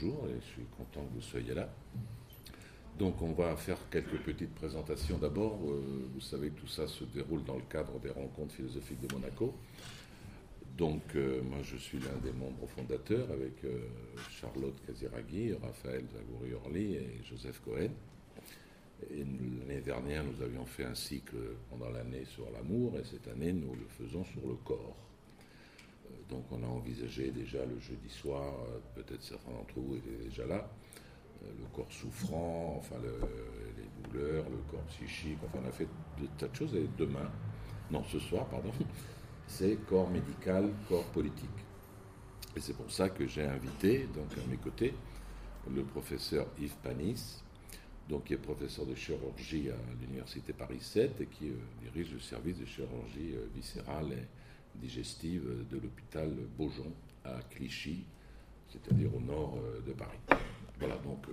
bonjour et je suis content que vous soyez là. Donc on va faire quelques petites présentations d'abord. Euh, vous savez que tout ça se déroule dans le cadre des rencontres philosophiques de Monaco. Donc euh, moi je suis l'un des membres fondateurs avec euh, Charlotte Casiraghi, Raphaël Zagouri-Orly et Joseph Cohen. Et l'année dernière nous avions fait un cycle pendant l'année sur l'amour et cette année nous le faisons sur le corps. Donc on a envisagé déjà le jeudi soir, peut-être certains d'entre vous étaient déjà là, euh, le corps souffrant, enfin les douleurs, le corps psychique, enfin on a fait de tas de choses. Et demain, non ce soir, pardon, c'est corps médical, corps politique. Et c'est pour ça que j'ai invité, donc à mes côtés, le professeur Yves Panis, donc qui est professeur de chirurgie à l'université Paris 7 et qui euh, dirige le service de chirurgie euh, viscérale et digestive de l'hôpital Beaujon à Clichy, c'est-à-dire au nord de Paris. Voilà, donc euh,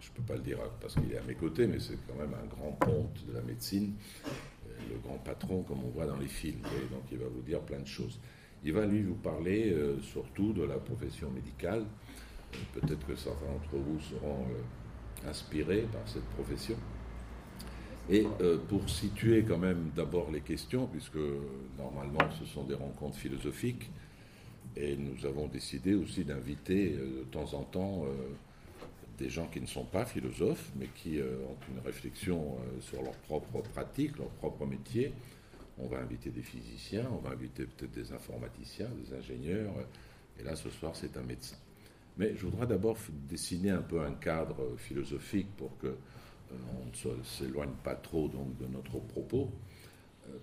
je ne peux pas le dire parce qu'il est à mes côtés, mais c'est quand même un grand ponte de la médecine, euh, le grand patron comme on voit dans les films, donc il va vous dire plein de choses. Il va lui vous parler euh, surtout de la profession médicale. Peut-être que certains d'entre vous seront inspirés par cette profession. Et pour situer quand même d'abord les questions, puisque normalement ce sont des rencontres philosophiques, et nous avons décidé aussi d'inviter de temps en temps des gens qui ne sont pas philosophes, mais qui euh, ont une réflexion euh, sur leur propre pratique, leur propre métier. On va inviter des physiciens, on va inviter peut-être des informaticiens, des ingénieurs, et là ce soir c'est un médecin. Mais je voudrais d'abord dessiner un peu un cadre philosophique pour que euh, on ne s'éloigne pas trop donc de notre propos,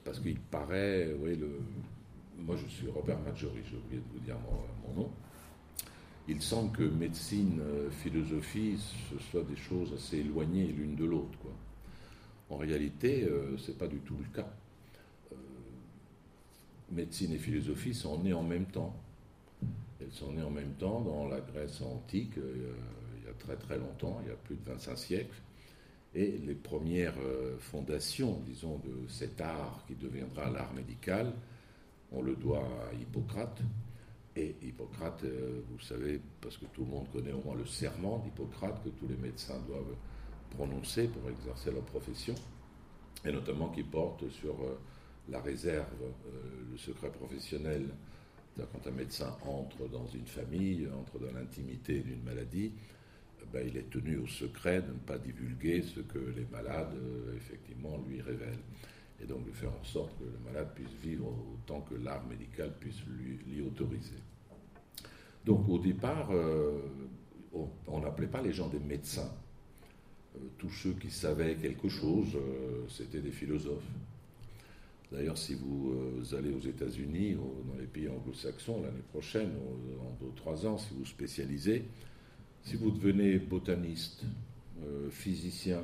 parce qu'il paraît, oui, le, moi je suis Robert Maggiori, j'ai oublié de vous dire mon nom il semble que médecine, euh, philosophie, ce soit des choses assez éloignées l'une de l'autre. En réalité, euh, ce n'est pas du tout le cas. Euh, médecine et philosophie sont nées en même temps. Elles sont nées en même temps dans la Grèce antique, il y a très très longtemps, il y a plus de 25 siècles. Et les premières fondations, disons, de cet art qui deviendra l'art médical, on le doit à Hippocrate, et Hippocrate, euh, vous savez, parce que tout le monde connaît au moins le serment d'Hippocrate que tous les médecins doivent prononcer pour exercer leur profession, et notamment qui porte sur euh, la réserve, euh, le secret professionnel. Quand un médecin entre dans une famille, entre dans l'intimité d'une maladie, ben, il est tenu au secret de ne pas divulguer ce que les malades, effectivement, lui révèlent et donc de faire en sorte que le malade puisse vivre autant que l'art médical puisse lui, autoriser. Donc au départ, euh, on n'appelait pas les gens des médecins. Euh, tous ceux qui savaient quelque chose, euh, c'était des philosophes. D'ailleurs, si vous allez aux États-Unis, dans les pays anglo-saxons, l'année prochaine, en deux ou trois ans, si vous spécialisez, si vous devenez botaniste, physicien,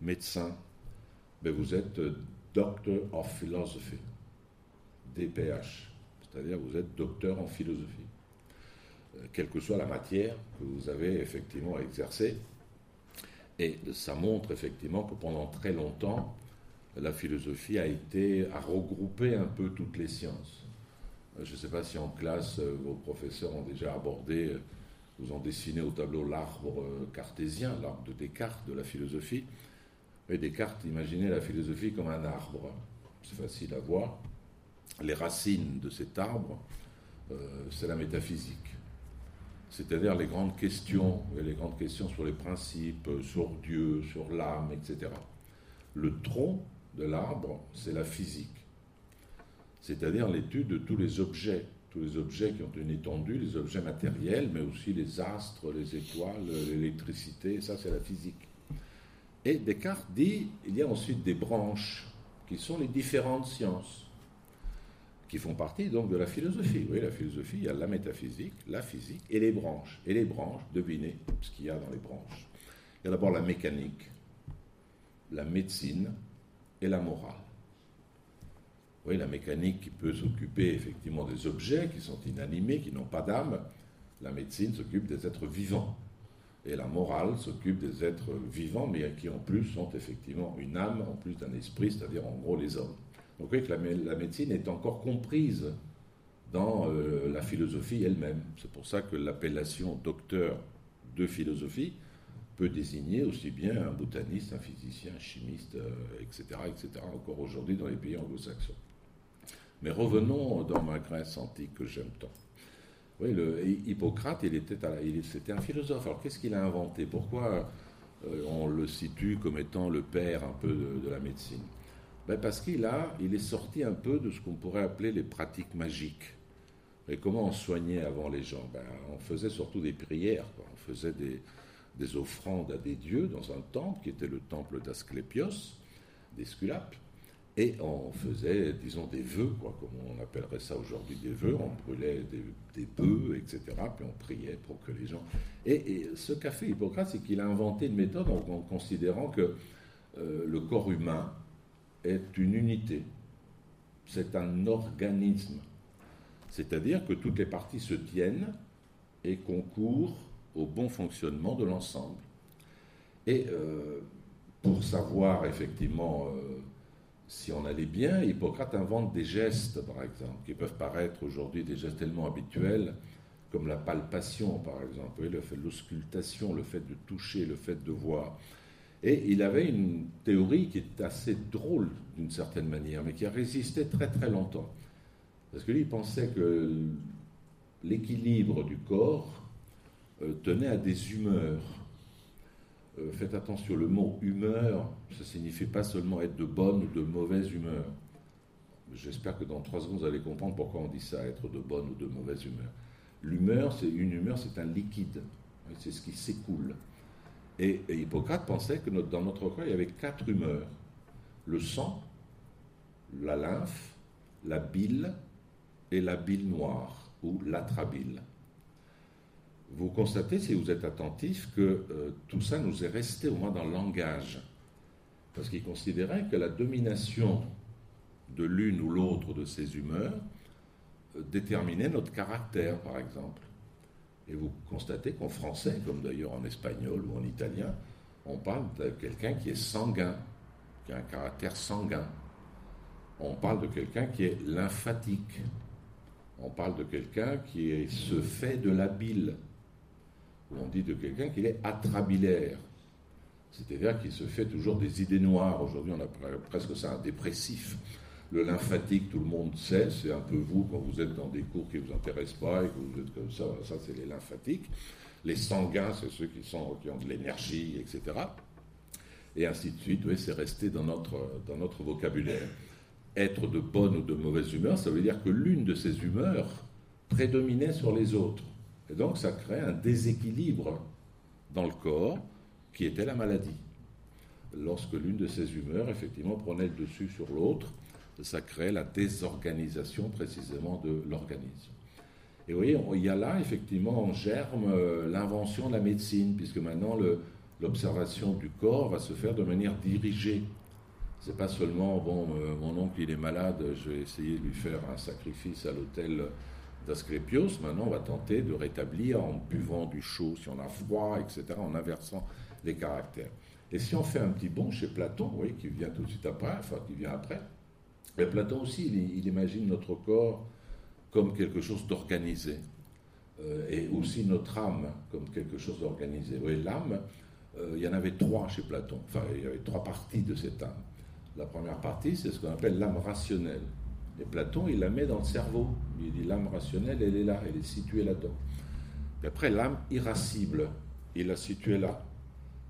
médecin, ben vous êtes Doctor of Philosophy, DPH, c'est-à-dire vous êtes docteur en philosophie, euh, quelle que soit la matière que vous avez effectivement exercée. Et ça montre effectivement que pendant très longtemps, la philosophie a été à regrouper un peu toutes les sciences. Euh, je ne sais pas si en classe, euh, vos professeurs ont déjà abordé, vous ont dessiné au tableau l'arbre cartésien, l'arbre de Descartes de la philosophie. Et Descartes imaginait la philosophie comme un arbre. C'est facile à voir. Les racines de cet arbre, euh, c'est la métaphysique. C'est-à-dire les grandes questions, les grandes questions sur les principes, sur Dieu, sur l'âme, etc. Le tronc de l'arbre, c'est la physique. C'est-à-dire l'étude de tous les objets, les objets qui ont une étendue, les objets matériels, mais aussi les astres, les étoiles, l'électricité, ça c'est la physique. Et Descartes dit il y a ensuite des branches qui sont les différentes sciences qui font partie donc de la philosophie. Oui, la philosophie, il y a la métaphysique, la physique et les branches. Et les branches, devinez ce qu'il y a dans les branches. Il y a d'abord la mécanique, la médecine et la morale. Oui, la mécanique qui peut s'occuper effectivement des objets qui sont inanimés, qui n'ont pas d'âme. La médecine s'occupe des êtres vivants. Et la morale s'occupe des êtres vivants, mais qui en plus sont effectivement une âme, en plus d'un esprit, c'est-à-dire en gros les hommes. Donc vous voyez que la, médecine est encore comprise dans euh, la philosophie elle-même. C'est pour ça que l'appellation docteur de philosophie peut désigner aussi bien un botaniste, un physicien, un chimiste, etc., etc., encore aujourd'hui dans les pays anglo-saxons. Mais revenons dans ma Grèce antique que j'aime tant. Oui, le, Hippocrate, il était, c'était un philosophe. Alors qu'est-ce qu'il a inventé? Pourquoi euh, on le situe comme étant le père un peu de, la médecine? Ben Parce qu'il a, il est sorti un peu de ce qu'on pourrait appeler les pratiques magiques. Et comment on soignait avant les gens? Ben, On faisait surtout des prières, on faisait des, des, offrandes à des dieux dans un temple qui était le temple d'Asclépios, d'Esculape. Et on faisait, disons, des vœux, quoi, comme on appellerait ça aujourd'hui des vœux. On brûlait des, des bœufs, etc. Puis on priait pour que les gens. Et, ce qu'a fait Hippocrate, c'est qu'il a inventé une méthode en, considérant que euh, le corps humain est une unité. C'est un organisme. C'est-à-dire que toutes les parties se tiennent et concourent au bon fonctionnement de l'ensemble. Et euh, pour savoir effectivement. Euh, si on allait bien, Hippocrate invente des gestes, par exemple, qui peuvent paraître aujourd'hui des gestes tellement habituels, comme la palpation, par exemple, le fait de l'auscultation, le fait de toucher, le fait de voir. Et il avait une théorie qui est assez drôle d'une certaine manière, mais qui a résisté très très longtemps. Parce que lui, il pensait que l'équilibre du corps euh, tenait à des humeurs. Euh, faites attention, le mot humeur, ça signifie pas seulement être de bonne ou de mauvaise humeur. J'espère que dans trois secondes, vous allez comprendre pourquoi on dit ça, être de bonne ou de mauvaise humeur. L'humeur, c'est une humeur, c'est un liquide, c'est ce qui s'écoule. Et, Hippocrate pensait que dans notre corps, il y avait quatre humeurs le sang, la lymphe, la bile et la bile noire ou l'atrabile vous constatez, si vous êtes attentif, que euh, tout ça nous est resté au moins dans le langage. Parce qu'il considérait que la domination de l'une ou l'autre de ces humeurs euh, déterminait notre caractère, par exemple. Et vous constatez qu'en français, comme d'ailleurs en espagnol ou en italien, on parle de quelqu'un qui est sanguin, qui a un caractère sanguin. On parle de quelqu'un qui est lymphatique. On parle de quelqu'un qui se fait de la bile on dit de quelqu'un qu'il est atrabilaire. C'est-à-dire qu'il se fait toujours des idées noires. Aujourd'hui, on a presque ça, un dépressif. Le lymphatique, tout le monde sait, c'est un peu vous quand vous êtes dans des cours qui ne vous intéressent pas et que vous êtes comme ça. Ça, c'est les lymphatiques. Les sanguins, c'est ceux qui, sont, qui ont de l'énergie, etc. Et ainsi de suite. C'est resté dans notre vocabulaire. Être de bonne ou de mauvaise humeur, ça veut dire que l'une de ces humeurs prédominait sur les autres. Et donc ça crée un déséquilibre dans le corps qui était la maladie. Lorsque l'une de ces humeurs, effectivement, prenait le dessus sur l'autre, ça crée la désorganisation précisément de l'organisme. Et vous voyez, il y a là effectivement en germe euh, l'invention de la médecine, puisque maintenant l'observation du corps va se faire de manière dirigée. C'est pas seulement, bon, euh, mon oncle il est malade, je vais essayer de lui faire un sacrifice à l'hôtel d'Asclépios, maintenant on va tenter de rétablir en buvant du chaud si on a froid, etc., en inversant les caractères. Et si on fait un petit bond chez Platon, oui, qui vient tout de suite après, enfin qui vient après, mais Platon aussi, il, imagine notre corps comme quelque chose d'organisé, euh, et aussi notre âme comme quelque chose d'organisé. Oui, l'âme, euh, il y en avait trois chez Platon, enfin il y avait trois parties de cette âme. La première partie, c'est ce qu'on appelle l'âme rationnelle. Et Platon, il la met dans le cerveau. Il dit l'âme rationnelle, elle est là, elle est située là-dedans. Et après, l'âme irascible, il la située là.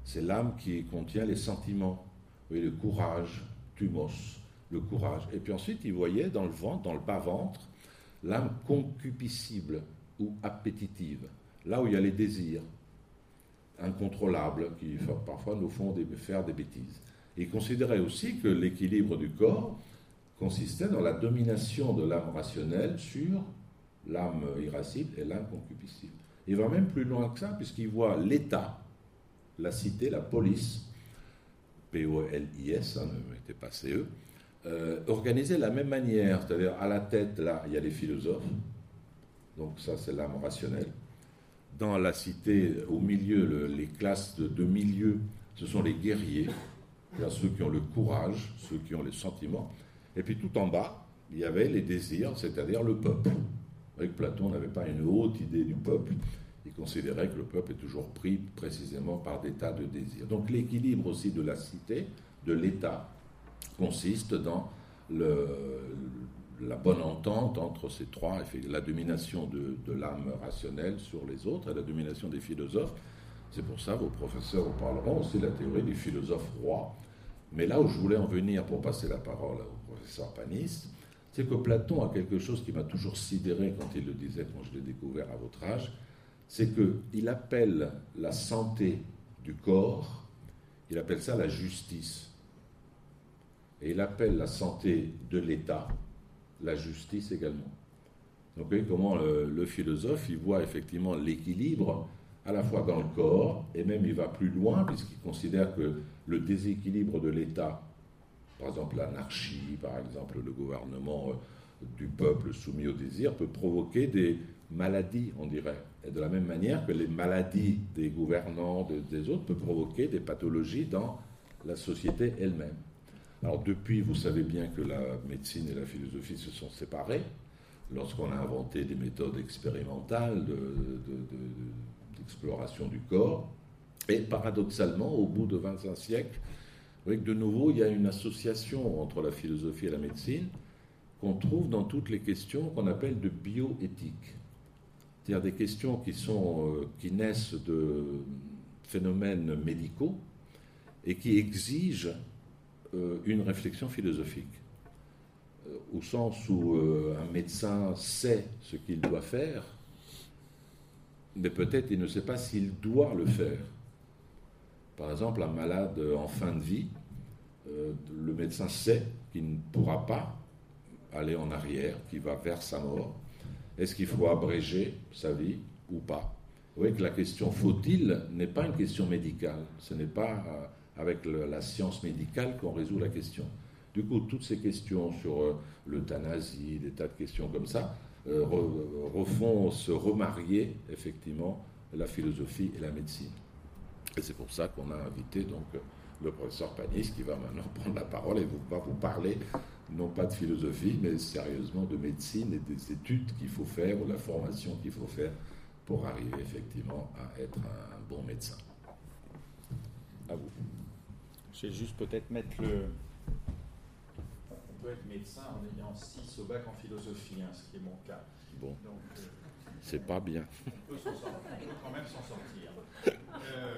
C'est l'âme qui contient les sentiments. Vous le courage, thumos, le courage. Et puis ensuite, il voyait dans le ventre, dans le bas-ventre, l'âme concupiscible ou appétitive. Là où il y a les désirs incontrôlables qui parfois nous font faire des bêtises. il considérait aussi que l'équilibre du corps, consistait dans la domination de l'âme rationnelle sur l'âme irascible et l'âme concupiscible. Il va même plus loin que ça, puisqu'il voit l'État, la cité, la police, P-O-L-I-S, hein, ne mettez pas C-E, euh, de la même manière, c'est-à-dire à la tête, là, il y a les philosophes, donc ça c'est l'âme rationnelle. Dans la cité, au milieu, les classes de, de, milieu, ce sont les guerriers, ceux qui ont le courage, ceux qui ont les sentiments, et puis tout en bas, il y avait les désirs, c'est-à-dire le peuple. Avec Platon n'avait pas une haute idée du peuple, il considérait que le peuple est toujours pris précisément par des tas de désirs. Donc l'équilibre aussi de la cité, de l'État, consiste dans la bonne entente entre ces trois, la domination de, l'âme rationnelle sur les autres et la domination des philosophes. C'est pour ça vos professeurs vous parleront aussi de la théorie du philosophe roi. Mais là où je voulais en venir pour passer la parole au c'est que Platon a quelque chose qui m'a toujours sidéré quand il le disait, quand je l'ai découvert à votre âge, c'est qu'il appelle la santé du corps, il appelle ça la justice. Et il appelle la santé de l'État la justice également. Donc vous voyez comment le, philosophe, il voit effectivement l'équilibre à la fois dans le corps, et même il va plus loin, puisqu'il considère que le déséquilibre de l'État, par exemple l'anarchie, par exemple le gouvernement euh, du peuple soumis au désir, peut provoquer des maladies, on dirait. Et de la même manière que les maladies des gouvernants, des autres, peuvent provoquer des pathologies dans la société elle-même. Alors depuis, vous savez bien que la médecine et la philosophie se sont séparées lorsqu'on a inventé des méthodes expérimentales d'exploration du corps. Et paradoxalement, au bout de 25 siècles, vous voyez que de nouveau, il y a une association entre la philosophie et la médecine qu'on trouve dans toutes les questions qu'on appelle de bioéthique. C'est-à-dire des questions qui, euh, naissent de phénomènes médicaux et qui exigent euh, une réflexion philosophique, euh, au sens où un médecin sait ce qu'il doit faire, mais peut-être il ne sait pas s'il doit le faire. Par exemple, un malade en fin de vie, le médecin sait qu'il ne pourra pas aller en arrière, qu'il va vers sa mort, est-ce qu'il faut abréger sa vie ou pas? Vous voyez que la question faut-il n'est pas une question médicale. Ce n'est pas euh, avec la science médicale qu'on résout la question. Du coup, toutes ces questions sur euh, l'euthanasie, des tas de questions comme ça, euh, refont se remarier effectivement la philosophie et la médecine. Et c'est pour ça qu'on a invité donc le professeur Panis qui va maintenant prendre la parole et va vous parler non pas de philosophie, mais sérieusement de médecine et des études qu'il faut faire ou la formation qu'il faut faire pour arriver effectivement à être un bon médecin. À vous. Je vais juste peut-être mettre le. Peut être médecin en ayant 6 au bac en philosophie, hein, ce qui est mon cas. Bon. Euh, c'est pas bien. On peut, quand même s'en sortir. Euh,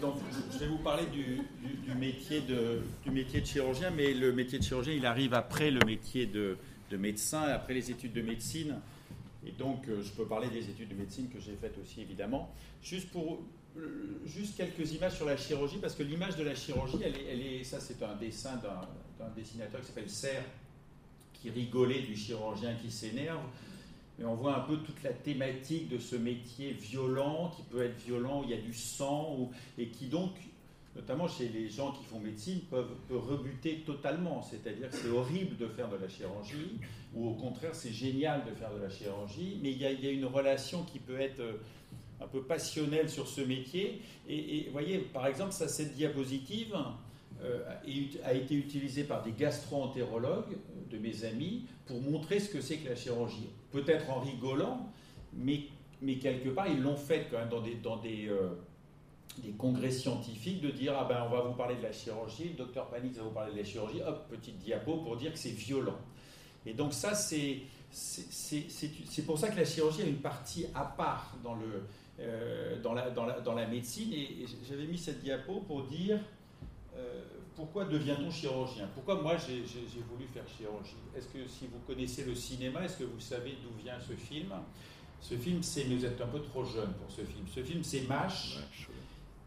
donc, je vais vous parler du, métier de, du métier de chirurgien, mais le métier de chirurgien, il arrive après le métier de, médecin, après les études de médecine. Et donc, euh, je peux parler des études de médecine que j'ai faites aussi, évidemment. Juste pour juste quelques images sur la chirurgie, parce que l'image de la chirurgie, elle est, ça c'est un dessin d'un dessinateur qui s'appelle Serre, qui rigolait du chirurgien qui s'énerve mais on voit un peu toute la thématique de ce métier violent, qui peut être violent, où il y a du sang, et qui donc, notamment chez les gens qui font médecine, peuvent, rebuter totalement. C'est-à-dire que c'est horrible de faire de la chirurgie, ou au contraire, c'est génial de faire de la chirurgie, mais il y, a, une relation qui peut être euh, un peu passionnelle sur ce métier. Et, vous voyez, par exemple, ça, cette diapositive euh, a été utilisée par des gastro-entérologues de mes amis pour montrer ce que c'est que la chirurgie peut-être en rigolant, mais, mais quelque part, ils l'ont fait quand même dans des, dans des, euh, des congrès scientifiques, de dire, ah ben, on va vous parler de la chirurgie, le docteur Panix va vous parler de la chirurgie, hop, petite diapo pour dire que c'est violent. Et donc ça, c'est, pour ça que la chirurgie a une partie à part dans, le, euh, dans, la, dans, la, dans la médecine, et, j'avais mis cette diapo pour dire... Euh, pourquoi devient-on chirurgien? Pourquoi moi j'ai voulu faire chirurgie? Est-ce que si vous connaissez le cinéma, est-ce que vous savez d'où vient ce film? Ce film, c'est vous êtes un peu trop jeune pour ce film. Ce film, c'est MASH,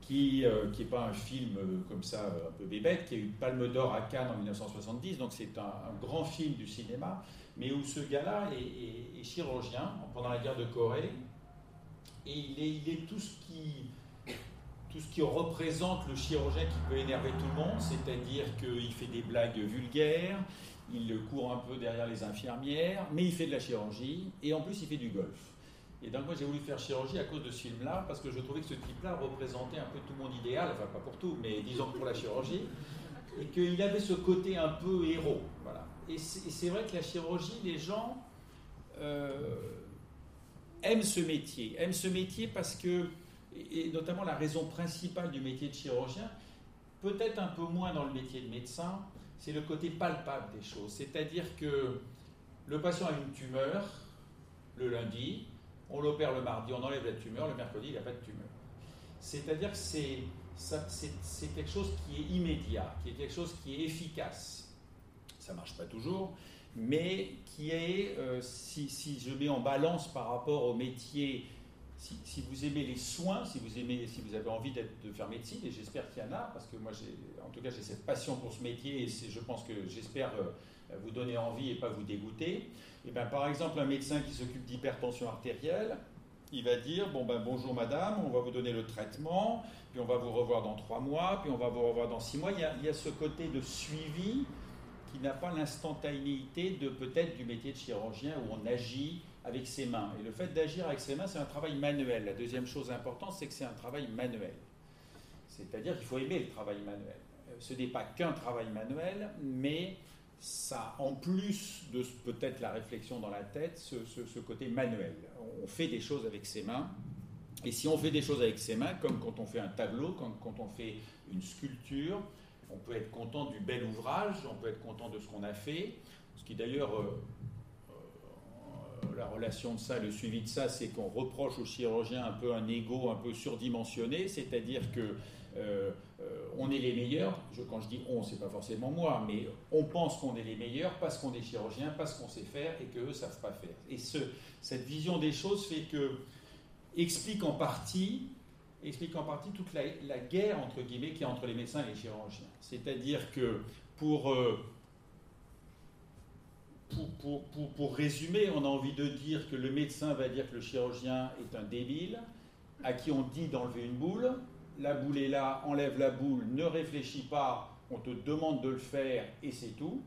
qui n'est euh, pas un film euh, comme ça euh, un peu bébête, qui a eu Palme d'Or à Cannes en 1970, donc c'est un, grand film du cinéma, mais où ce gars-là est, chirurgien pendant la guerre de Corée, et il est, tout ce qui tout ce qui représente le chirurgien qui peut énerver tout le monde, c'est-à-dire qu'il fait des blagues vulgaires, il court un peu derrière les infirmières, mais il fait de la chirurgie, et en plus il fait du golf. Et donc moi j'ai voulu faire chirurgie à cause de ce film-là, parce que je trouvais que ce type-là représentait un peu tout mon idéal, enfin pas pour tout, mais disons pour la chirurgie, et qu'il avait ce côté un peu héros. Voilà. Et c'est vrai que la chirurgie, les gens... Euh, aiment ce métier. Aiment ce métier parce que, et notamment la raison principale du métier de chirurgien, peut-être un peu moins dans le métier de médecin, c'est le côté palpable des choses. C'est-à-dire que le patient a une tumeur le lundi, on l'opère le mardi, on enlève la tumeur, le mercredi, il n'y a pas de tumeur. C'est-à-dire que c'est quelque chose qui est immédiat, qui est quelque chose qui est efficace. Ça ne marche pas toujours, mais qui est, euh, si, je mets en balance par rapport au métier si, vous aimez les soins, si vous, aimez, si vous avez envie de faire médecine, et j'espère qu'il y en a, parce que moi, en tout cas, j'ai cette passion pour ce métier, et je pense que j'espère euh, vous donner envie et pas vous dégoûter. Et eh ben, par exemple, un médecin qui s'occupe d'hypertension artérielle, il va dire bon ben bonjour madame, on va vous donner le traitement, puis on va vous revoir dans trois mois, puis on va vous revoir dans six mois. Il y a ce côté de suivi qui n'a pas l'instantanéité de peut-être du métier de chirurgien où on agit avec ses mains. Et le fait d'agir avec ses mains, c'est un travail manuel. La deuxième chose importante, c'est que c'est un travail manuel. C'est-à-dire qu'il faut aimer le travail manuel. Ce n'est pas qu'un travail manuel, mais ça, en plus de peut-être la réflexion dans la tête, ce, côté manuel. On fait des choses avec ses mains. Et si on fait des choses avec ses mains, comme quand on fait un tableau, quand, quand on fait une sculpture, on peut être content du bel ouvrage, on peut être content de ce qu'on a fait, ce qui d'ailleurs euh, la relation de ça, le suivi de ça, c'est qu'on reproche aux chirurgiens un peu un ego un peu surdimensionné, c'est-à-dire que euh, euh, on est les meilleurs. quand je dis on, c'est pas forcément moi, mais on pense qu'on est les meilleurs parce qu'on est chirurgien, parce qu'on sait faire et qu'eux savent pas faire. Et ce, cette vision des choses fait que explique en partie explique en partie toute la, guerre entre guillemets qui est entre les médecins et les chirurgiens. C'est-à-dire que pour euh, pour, résumer, on a envie de dire que le médecin va dire que le chirurgien est un débile, à qui on dit d'enlever une boule. La boule est là, enlève la boule, ne réfléchis pas, on te demande de le faire et c'est tout.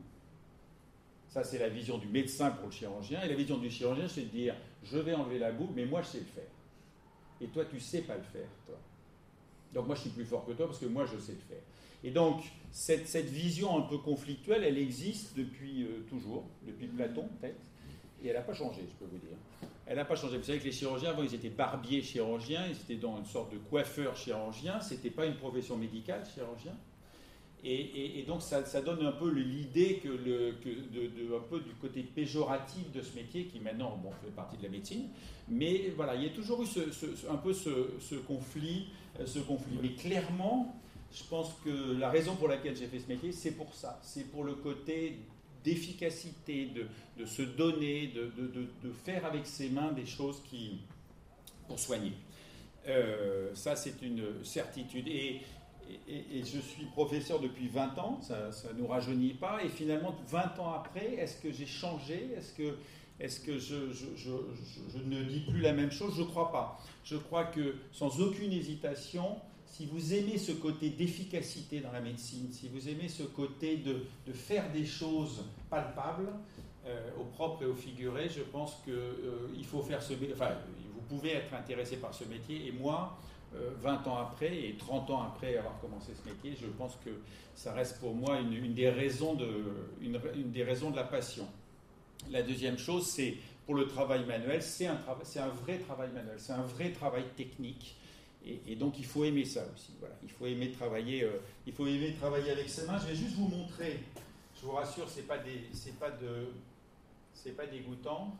Ça, c'est la vision du médecin pour le chirurgien. Et la vision du chirurgien, c'est de dire je vais enlever la boule, mais moi, je sais le faire. Et toi, tu sais pas le faire, toi. Donc, moi, je suis plus fort que toi parce que moi, je sais le faire. Et donc, cette, vision un peu conflictuelle, elle existe depuis euh, toujours, depuis Platon peut-être, et elle n'a pas changé, je peux vous dire. Elle n'a pas changé. Vous savez que les chirurgiens, avant, ils étaient barbiers chirurgiens, ils étaient dans une sorte de coiffeur chirurgien, ce n'était pas une profession médicale, chirurgien? Et, donc, ça, donne un peu l'idée que, de, un peu du côté péjoratif de ce métier, qui maintenant fait partie de la médecine. Mais voilà, il y a toujours eu un peu ce, conflit, euh, ce conflit. Mais clairement, je pense que la raison pour laquelle j'ai fait ce métier, c'est pour ça. C'est pour le côté d'efficacité, de, se donner, de, faire avec ses mains des choses qui, pour soigner. Euh, ça, c'est une certitude. Et, et, je suis professeur depuis 20 ans, ça ne nous rajeunit pas. Et finalement, 20 ans après, est-ce que j'ai changé? Est-ce que, est que je, ne dis plus la même chose? Je ne crois pas. Je crois que sans aucune hésitation, si vous aimez ce côté d'efficacité dans la médecine, si vous aimez ce côté de, faire des choses palpables, euh, au propre et au figuré, je pense qu'il euh, faut faire ce enfin, vous pouvez être intéressé par ce métier. Et moi, 20 euh, ans après et 30 ans après avoir commencé ce métier, je pense que ça reste pour moi une, des, raisons de, la passion. La deuxième chose, c'est pour le travail manuel, c'est un, vrai travail manuel, c'est un vrai travail technique. Et, donc il faut aimer ça aussi. Il faut aimer travailler. Euh, il faut aimer travailler avec ses mains. Je vais juste vous montrer. Je vous rassure, de, c'est pas dégoûtant.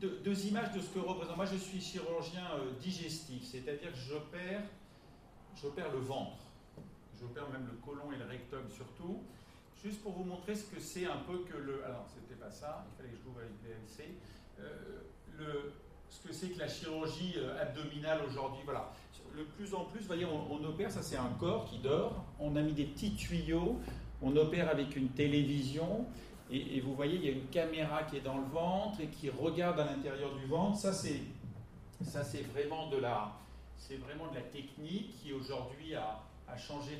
Deux images de ce que représente. Moi, je suis chirurgien euh, digestif, c'est-à-dire que j'opère, j'opère le ventre. J'opère même le côlon et le rectum surtout. Juste pour vous montrer ce que c'est un peu que le. Alors, c'était pas ça. Il fallait que je l'ouvre avec VLC. Euh, le, ce que c'est que la chirurgie abdominale aujourd'hui. Voilà de plus en plus, vous voyez, on, opère, ça c'est un corps qui dort, on a mis des petits tuyaux, on opère avec une télévision, et, vous voyez, il y a une caméra qui est dans le ventre et qui regarde à l'intérieur du ventre. Ça c'est, ça c'est vraiment de la, c'est vraiment de la technique qui aujourd'hui a, a, changé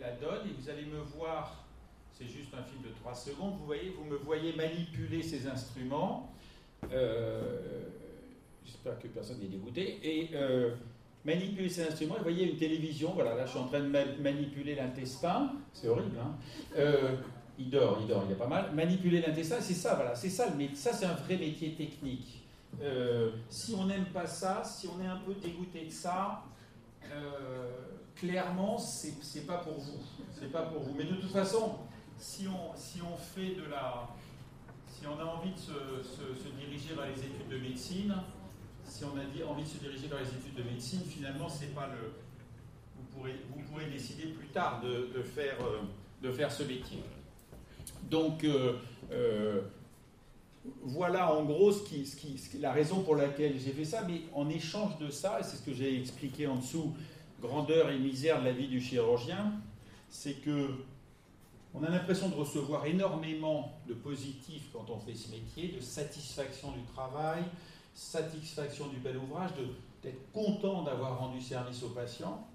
la donne. Et vous allez me voir, c'est juste un film de 3 secondes. Vous voyez, vous me voyez manipuler ces instruments. Euh, j'espère que personne n'est dégoûté. Et euh, manipuler ces instruments. Vous voyez une télévision, voilà, là je suis en train de manipuler l'intestin, c'est horrible, hein euh, il dort, il dort, il est pas mal. Manipuler l'intestin, c'est ça, voilà, c'est ça, mais ça c'est un vrai métier technique. si on n'aime pas ça, si on est un peu dégoûté de ça, clairement, c'est pas pour vous. C'est pas pour vous. Mais de toute façon, si on, si on fait de la. Si on a envie de se, diriger vers les études de médecine, si on a envie de se diriger vers les études de médecine, finalement, c'est pas le. Vous pourrez, vous pourrez décider plus tard de, faire, euh, de faire ce métier. Donc, euh, euh, voilà en gros la raison pour laquelle j'ai fait ça, mais en échange de ça, et c'est ce que j'ai expliqué en dessous, grandeur et misère de la vie du chirurgien, c'est que on a l'impression de recevoir énormément de positifs quand on fait ce métier, de satisfaction du travail, satisfaction du bel ouvrage, d'être content d'avoir rendu service aux patients.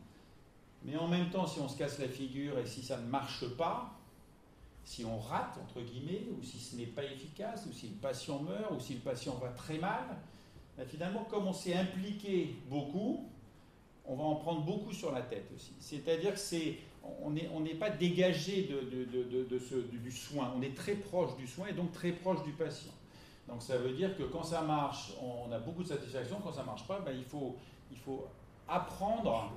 Mais en même temps, si on se casse la figure et si ça ne marche pas, si on rate, entre guillemets, ou si ce n'est pas efficace, ou si le patient meurt, ou si le patient va très mal, ben finalement, comme on s'est impliqué beaucoup, on va en prendre beaucoup sur la tête aussi. C'est-à-dire que c'est, on n'est pas dégagé de, du soin, on est très proche du soin et donc très proche du patient. Donc ça veut dire que quand ça marche, on a beaucoup de satisfaction, quand ça ne marche pas, ben il, faut, il faut apprendre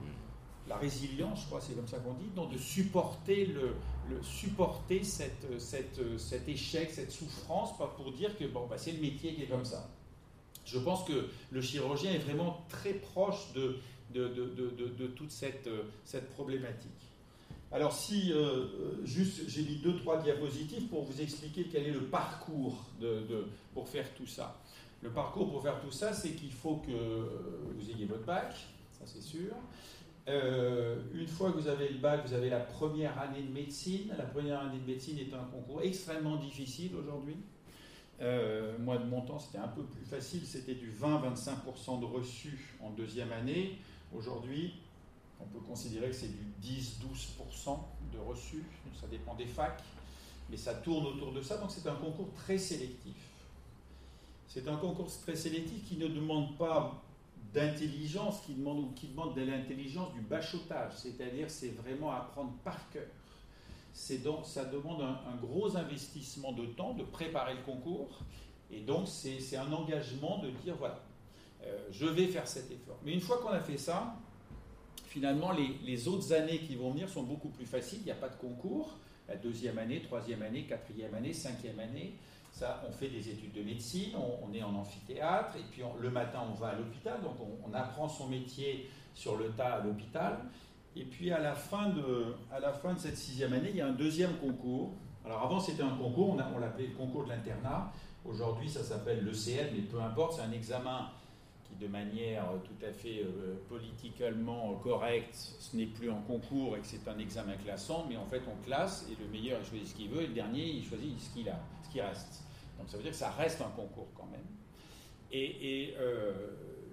la résilience, je crois, c'est comme ça qu'on dit, donc de supporter, le, supporter cette, cette, cet échec, cette souffrance, pour dire que ben c'est le métier qui est comme ça. Je pense que le chirurgien est vraiment très proche de, toute cette, euh, cette, problématique. Alors si, euh, juste, j'ai mis deux, trois diapositives pour vous expliquer quel est le parcours pour faire tout ça. Le parcours pour faire tout ça, c'est qu'il faut que vous ayez votre bac, ça c'est sûr. Euh, une fois que vous avez le bac, vous avez la première année de médecine. La première année de médecine est un concours extrêmement difficile aujourd'hui. moi, de mon temps, c'était un peu plus facile. C'était du 20-25% de reçu en deuxième année. Aujourd'hui, on peut considérer que c'est du 10-12% de reçus, ça dépend des facs, mais ça tourne autour de ça, donc c'est un concours très sélectif. C'est un concours très sélectif qui ne demande pas d'intelligence, qui demande, ou qui demande de l'intelligence du bachotage, c'est-à-dire c'est vraiment apprendre par cœur. Donc, ça demande un, gros investissement de temps de préparer le concours, et donc c'est un engagement de dire voilà, euh, je vais faire cet effort. Mais une fois qu'on a fait ça, finalement, les, autres années qui vont venir sont beaucoup plus faciles. Il n'y a pas de concours. La deuxième année, troisième année, quatrième année, cinquième année, on fait des études de médecine, on, est en amphithéâtre, et puis le matin, on va à l'hôpital, donc on, apprend son métier sur le tas à l'hôpital. Et puis à la, fin de, à la fin de cette sixième année, il y a un deuxième concours. Alors avant, c'était un concours, on, l'appelait le concours de l'internat. Aujourd'hui, ça s'appelle l'ECL, mais peu importe, c'est un examen de manière tout à fait euh, politiquement correcte, ce n'est plus un concours et que c'est un examen classant, mais en fait on classe et le meilleur il choisit ce qu'il veut et le dernier il choisit ce qu'il a, ce qui reste. Donc ça veut dire que ça reste un concours quand même. Et, euh,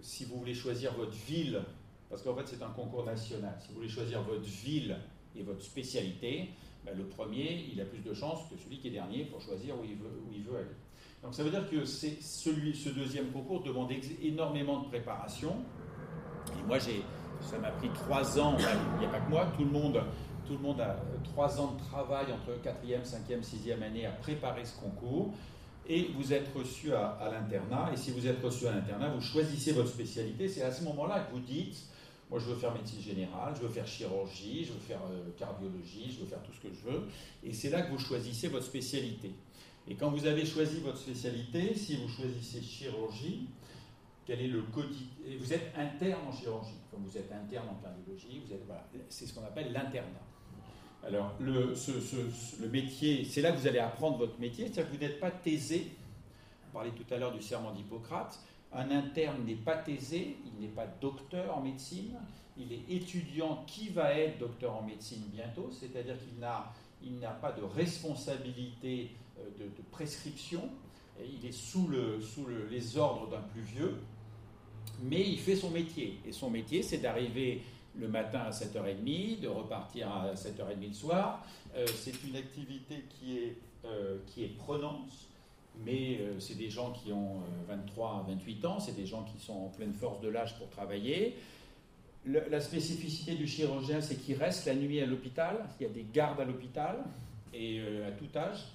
si vous voulez choisir votre ville, parce qu'en fait c'est un concours national, si vous voulez choisir votre ville et votre spécialité, ben, le premier il a plus de chances que celui qui est dernier pour choisir où il veut, où il veut aller. Donc ça veut dire que celui, ce deuxième concours demande énormément de préparation. Et moi, ça m'a pris trois ans, il n'y a pas que moi, tout le monde, tout le monde a trois ans de travail entre quatrième, cinquième, sixième année à préparer ce concours. Et vous êtes reçu à, l'internat. Et si vous êtes reçu à l'internat, vous choisissez votre spécialité. C'est à ce moment-là que vous dites, moi, je veux faire médecine générale, je veux faire chirurgie, je veux faire euh, cardiologie, je veux faire tout ce que je veux. Et c'est là que vous choisissez votre spécialité. Et quand vous avez choisi votre spécialité, si vous choisissez chirurgie, quel est le quotidien Vous êtes interne en chirurgie, comme vous êtes interne en cardiologie, c'est ce qu'on appelle l'internat. Alors le, métier, c'est là que vous allez apprendre votre métier, c'est-à-dire que vous n'êtes pas taisé. On parlait tout à l'heure du serment d'Hippocrate. Un interne n'est pas taisé, il n'est pas docteur en médecine, il est étudiant qui va être docteur en médecine bientôt, c'est-à-dire qu'il n'a il n'a pas de responsabilité euh, de, prescription, il est sous, le, sous les ordres d'un plus vieux, mais il fait son métier. Et son métier, c'est d'arriver le matin à 7h30, de repartir à 7h30 le soir. Euh, c'est une activité qui est, euh, qui est prenante, mais c'est des gens qui ont 23 à 28 ans, c'est des gens qui sont en pleine force de l'âge pour travailler. la spécificité du chirurgien, c'est qu'il reste la nuit à l'hôpital, il y a des gardes à l'hôpital, et à tout âge.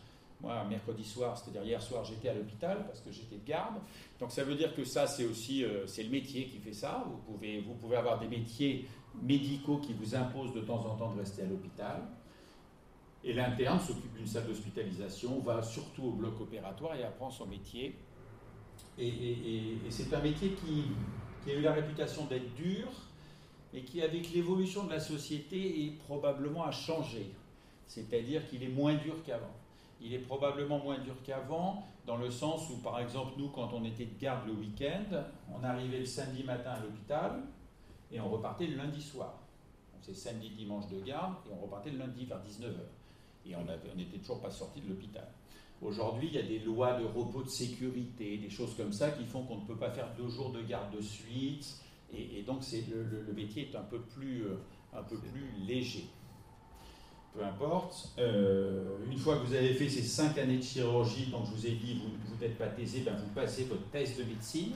Moi, mercredi soir, c'est-à-dire hier soir, j'étais à l'hôpital parce que j'étais de garde. Donc ça veut dire que ça, c'est aussi euh, c'est le métier qui fait ça. Vous pouvez, vous pouvez avoir des métiers médicaux qui vous imposent de temps en temps de rester à l'hôpital. Et l'interne s'occupe d'une salle d'hospitalisation, va surtout au bloc opératoire et apprend son métier. Et, c'est un métier qui, qui, a eu la réputation d'être dur et qui, avec l'évolution de la société, est probablement à changer. C'est-à-dire qu'il est moins dur qu'avant il est probablement moins dur qu'avant, dans le sens où, par exemple, nous, quand on était de garde le week-end, on arrivait le samedi matin à l'hôpital et on repartait le lundi soir. C'est samedi, dimanche de garde et on repartait le lundi vers 19h. Et on n'était toujours pas sorti de l'hôpital. Aujourd'hui, il y a des lois de repos de sécurité, des choses comme ça qui font qu'on ne peut pas faire deux jours de garde de suite. Et, donc, le, le, métier est un peu plus, euh, un peu plus léger peu importe. Euh, une fois que vous avez fait ces cinq années de chirurgie, donc je vous ai dit, vous n'êtes pas taisé, ben vous passez votre test de médecine,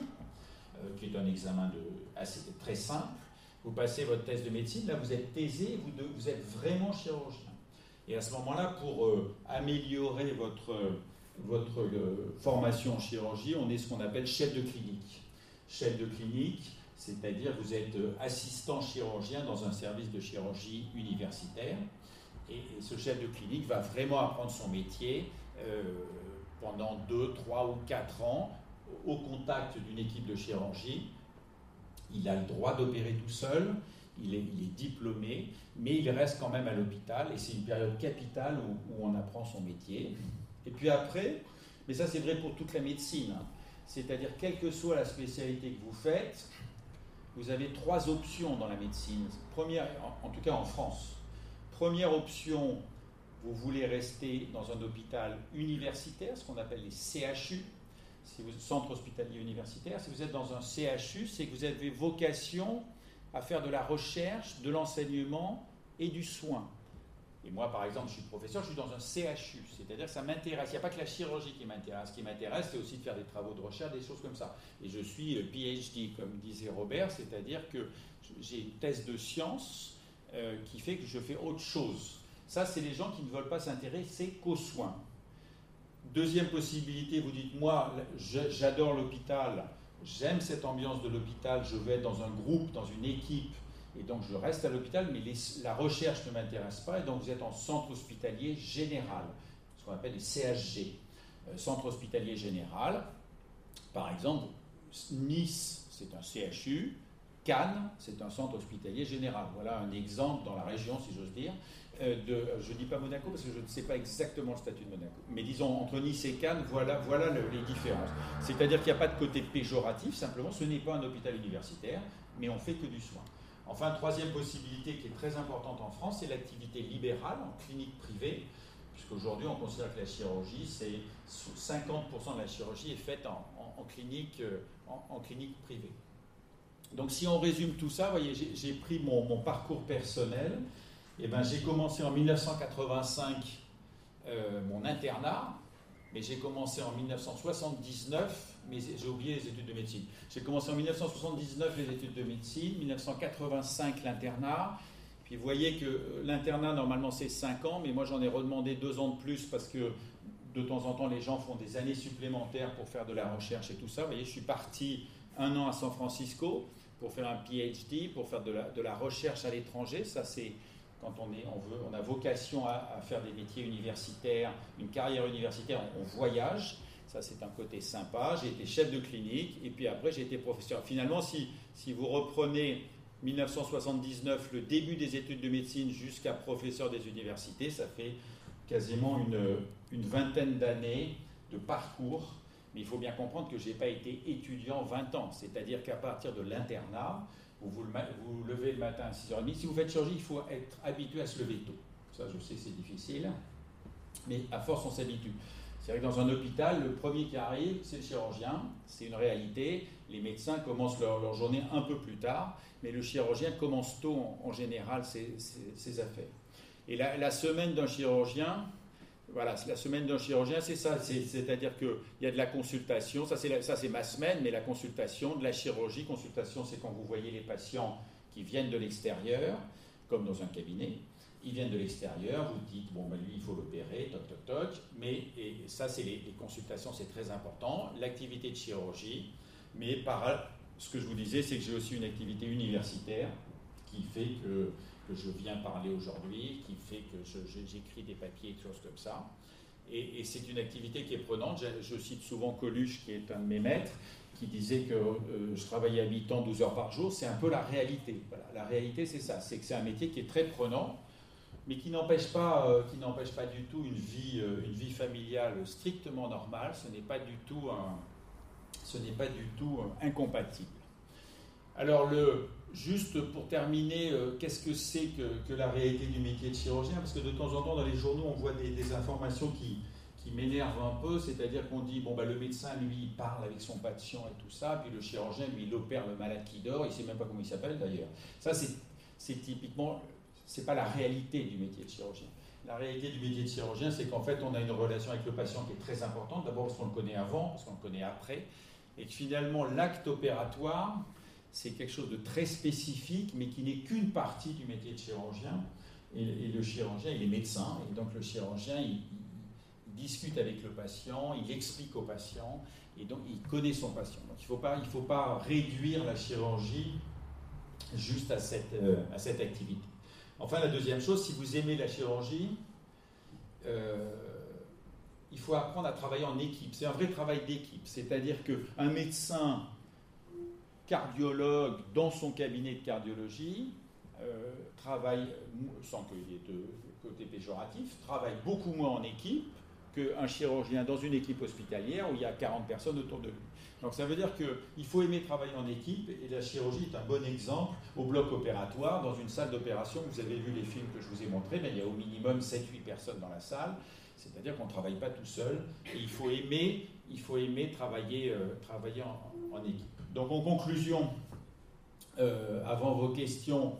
euh, qui est un examen de, assez, très simple. Vous passez votre test de médecine, là vous êtes taisé, vous, êtes vraiment chirurgien. Et à ce moment-là, pour euh, améliorer votre, votre formation en chirurgie, on est ce qu'on appelle chef de clinique. Chef de clinique, c'est-à-dire vous êtes assistant chirurgien dans un service de chirurgie universitaire. Et, ce chef de clinique va vraiment apprendre son métier euh, pendant 2, 3 ou 4 ans au contact d'une équipe de chirurgie. Il a le droit d'opérer tout seul, il est, diplômé, mais il reste quand même à l'hôpital et c'est une période capitale où, on apprend son métier. Et puis après, mais ça c'est vrai pour toute la médecine, hein. c'est-à-dire quelle que soit la spécialité que vous faites, vous avez trois options dans la médecine. Première, en tout cas en France, Première option, vous voulez rester dans un hôpital universitaire, ce qu'on appelle les CHU, si vous centre hospitalier universitaire. Si vous êtes dans un CHU, c'est que vous avez vocation à faire de la recherche, de l'enseignement et du soin. Et moi, par exemple, je suis professeur, je suis dans un CHU, c'est-à-dire que ça m'intéresse. Il n'y a pas que la chirurgie qui m'intéresse. Ce qui m'intéresse, c'est aussi de faire des travaux de recherche, des choses comme ça. Et je suis PhD, comme disait Robert, c'est-à-dire que j'ai une thèse de science euh, qui fait que je fais autre chose. Ça, c'est les gens qui ne veulent pas s'intéresser qu'aux soins. Deuxième possibilité, vous dites, moi, j'adore l'hôpital, j'aime cette ambiance de l'hôpital, je vais être dans un groupe, dans une équipe, et donc je reste à l'hôpital, mais la recherche ne m'intéresse pas, et donc vous êtes en centre hospitalier général, ce qu'on appelle les CHG. Euh, centre hospitalier général, par exemple, Nice, c'est un CHU, Cannes, c'est un centre hospitalier général. Voilà un exemple dans la région, si j'ose dire. Euh, de, je ne dis pas Monaco parce que je ne sais pas exactement le statut de Monaco. Mais disons, entre Nice et Cannes, voilà, voilà les différences. C'est-à-dire qu'il n'y a pas de côté péjoratif, simplement, ce n'est pas un hôpital universitaire, mais on fait que du soin. Enfin, troisième possibilité qui est très importante en France, c'est l'activité libérale en clinique privée, puisqu'aujourd'hui on considère que la chirurgie, c'est 50% de la chirurgie est faite en, clinique, euh, en clinique privée. Donc si on résume tout ça, voyez, j'ai pris mon, parcours personnel. Eh ben, j'ai commencé en 1985 euh, mon internat, mais j'ai commencé en 1979, mais j'ai oublié les études de médecine. J'ai commencé en 1979 les études de médecine, 1985 l'internat. Puis vous voyez que euh, l'internat, normalement, c'est 5 ans, mais moi j'en ai redemandé 2 ans de plus parce que de temps en temps, les gens font des années supplémentaires pour faire de la recherche et tout ça. Vous voyez, je suis parti un an à San Francisco pour faire un PhD, pour faire de la, de la recherche à l'étranger. Ça, c'est quand on, est, on, a vocation à, faire des métiers universitaires, une carrière universitaire, on, voyage. Ça, c'est un côté sympa. J'ai été chef de clinique et puis après, j'ai été professeur. Finalement, si, si vous reprenez 1979, le début des études de médecine jusqu'à professeur des universités, ça fait quasiment une, une vingtaine d'années de parcours mais il faut bien comprendre que je n'ai pas été étudiant 20 ans. C'est-à-dire qu'à partir de l'internat, vous vous, levez le matin à 6h30. Si vous faites chirurgie, il faut être habitué à se lever tôt. Ça, je sais, c'est difficile. Mais à force, on s'habitue. C'est vrai que dans un hôpital, le premier qui arrive, c'est le chirurgien. C'est une réalité. Les médecins commencent leur, journée un peu plus tard, mais le chirurgien commence tôt en, général ses, affaires. Et la semaine d'un chirurgien, voilà, la semaine d'un chirurgien, c'est ça. C'est-à-dire qu'il y a de la consultation. Ça, c'est ma semaine, mais la consultation, de la chirurgie. Consultation, c'est quand vous voyez les patients qui viennent de l'extérieur, comme dans un cabinet. Ils viennent de l'extérieur, vous dites, bon, ben, lui, il faut l'opérer, toc, toc, toc. Mais et ça, c'est les, consultations, c'est très important. L'activité de chirurgie, mais par ce que je vous disais, c'est que j'ai aussi une activité universitaire qui fait que, que je viens parler aujourd'hui, qui fait que j'écris des papiers, des choses comme ça. Et, c'est une activité qui est prenante. Je, cite souvent Coluche, qui est un de mes maîtres, qui disait que euh, je travaillais à mi-temps 12 heures par jour. C'est un peu la réalité. La réalité, c'est ça. C'est que c'est un métier qui est très prenant, mais qui n'empêche pas, euh, pas du tout une vie, euh, une vie familiale strictement normale. Ce n'est pas du tout ce n'est pas du tout incompatible. Alors le, juste pour terminer, qu'est-ce que c'est que, la réalité du métier de chirurgien? Parce que de temps en temps dans les journaux, on voit des informations qui, qui m'énerve un peu, c'est-à-dire qu'on dit, bon, bah, le médecin, lui, il parle avec son patient et tout ça, puis le chirurgien, lui, il opère le malade qui dort, il ne sait même pas comment il s'appelle d'ailleurs. Ça, c'est typiquement, c'est pas la réalité du métier de chirurgien. La réalité du métier de chirurgien, c'est qu'en fait, on a une relation avec le patient qui est très importante, d'abord parce qu'on le connaît avant, parce qu'on le connaît après, et que finalement, l'acte opératoire, c'est quelque chose de très spécifique, mais qui n'est qu'une partie du métier de chirurgien. Et, et, le chirurgien, il est médecin, et donc le chirurgien, il, discute avec le patient, il explique au patient, et donc il connaît son patient. Donc il ne faut, pas, faut pas réduire la chirurgie juste à cette, euh, à cette activité. Enfin, la deuxième chose, si vous aimez la chirurgie, euh, il faut apprendre à travailler en équipe. C'est un vrai travail d'équipe. C'est-à-dire qu'un médecin cardiologue dans son cabinet de cardiologie euh, travaille, sans qu'il y ait de côté péjoratif, travaille beaucoup moins en équipe qu'un chirurgien dans une équipe hospitalière où il y a 40 personnes autour de lui. Donc ça veut dire qu'il faut aimer travailler en équipe et la chirurgie est un bon exemple au bloc opératoire. Dans une salle d'opération, vous avez vu les films que je vous ai montrés, mais il y a au minimum 7-8 personnes dans la salle. C'est-à-dire qu'on ne travaille pas tout seul et il faut aimer, il faut aimer travailler, euh, travailler en, équipe. Donc en conclusion, euh, avant vos questions,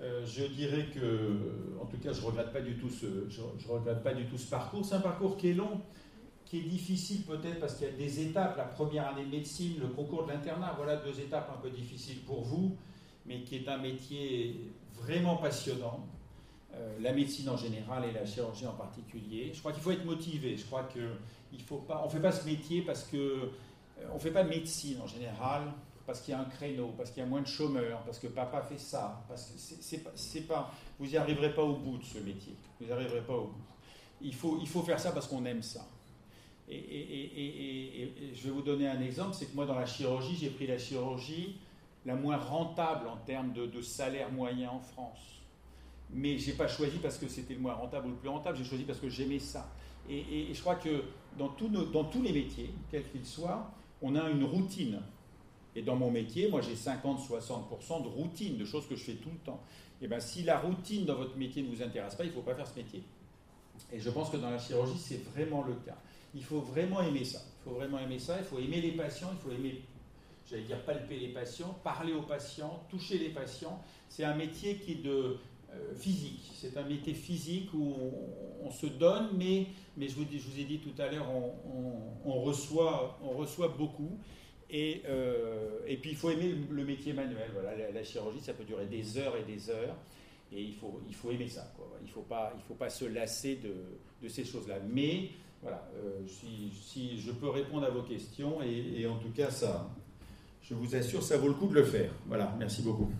euh, je dirais que, en tout cas, je ne regrette, pas du tout ce, parcours. C'est un parcours qui est long, qui est difficile peut-être parce qu'il y a des étapes. La première année de médecine, le concours de l'internat, voilà deux étapes un peu difficiles pour vous, mais qui est un métier vraiment passionnant. Euh, la médecine en général et la chirurgie en particulier. Je crois qu'il faut être motivé. Je crois on ne fait pas ce métier parce que on ne fait pas de médecine en général parce qu'il y a un créneau, parce qu'il y a moins de chômeurs, parce que papa fait ça, parce que c'est pas, vous n'y arriverez pas au bout de ce métier. Vous n'y arriverez pas au bout. Il faut, il faut faire ça parce qu'on aime ça. Et, je vais vous donner un exemple, c'est que moi dans la chirurgie, j'ai pris la chirurgie la moins rentable en termes de, salaire moyen en France. Mais je n'ai pas choisi parce que c'était le moins rentable ou le plus rentable, j'ai choisi parce que j'aimais ça. Et, je crois que dans, dans tous les métiers, quels qu'ils soient, on a une routine. Et dans mon métier, moi j'ai 50-60% de routine, de choses que je fais tout le temps. Et bien si la routine dans votre métier ne vous intéresse pas, il ne faut pas faire ce métier. Et je pense que dans la chirurgie, c'est vraiment le cas. Il faut vraiment aimer ça. Il faut vraiment aimer ça. Il faut aimer les patients. Il faut aimer, j'allais dire, palper les patients, parler aux patients, toucher les patients. C'est un métier qui est de physique. C'est un métier physique où on, se donne, mais, mais je, vous, ai dit tout à l'heure, on, reçoit, on reçoit beaucoup. Et, euh, et puis il faut aimer le, métier manuel. Voilà, la, chirurgie, ça peut durer des heures et des heures. Et il faut, il faut aimer ça. Il ne faut, pas, faut pas se lasser de, de ces choses-là. Mais voilà, euh, si, si, je peux répondre à vos questions, et, et, en tout cas, ça, je vous assure, ça vaut le coup de le faire. Voilà, merci beaucoup.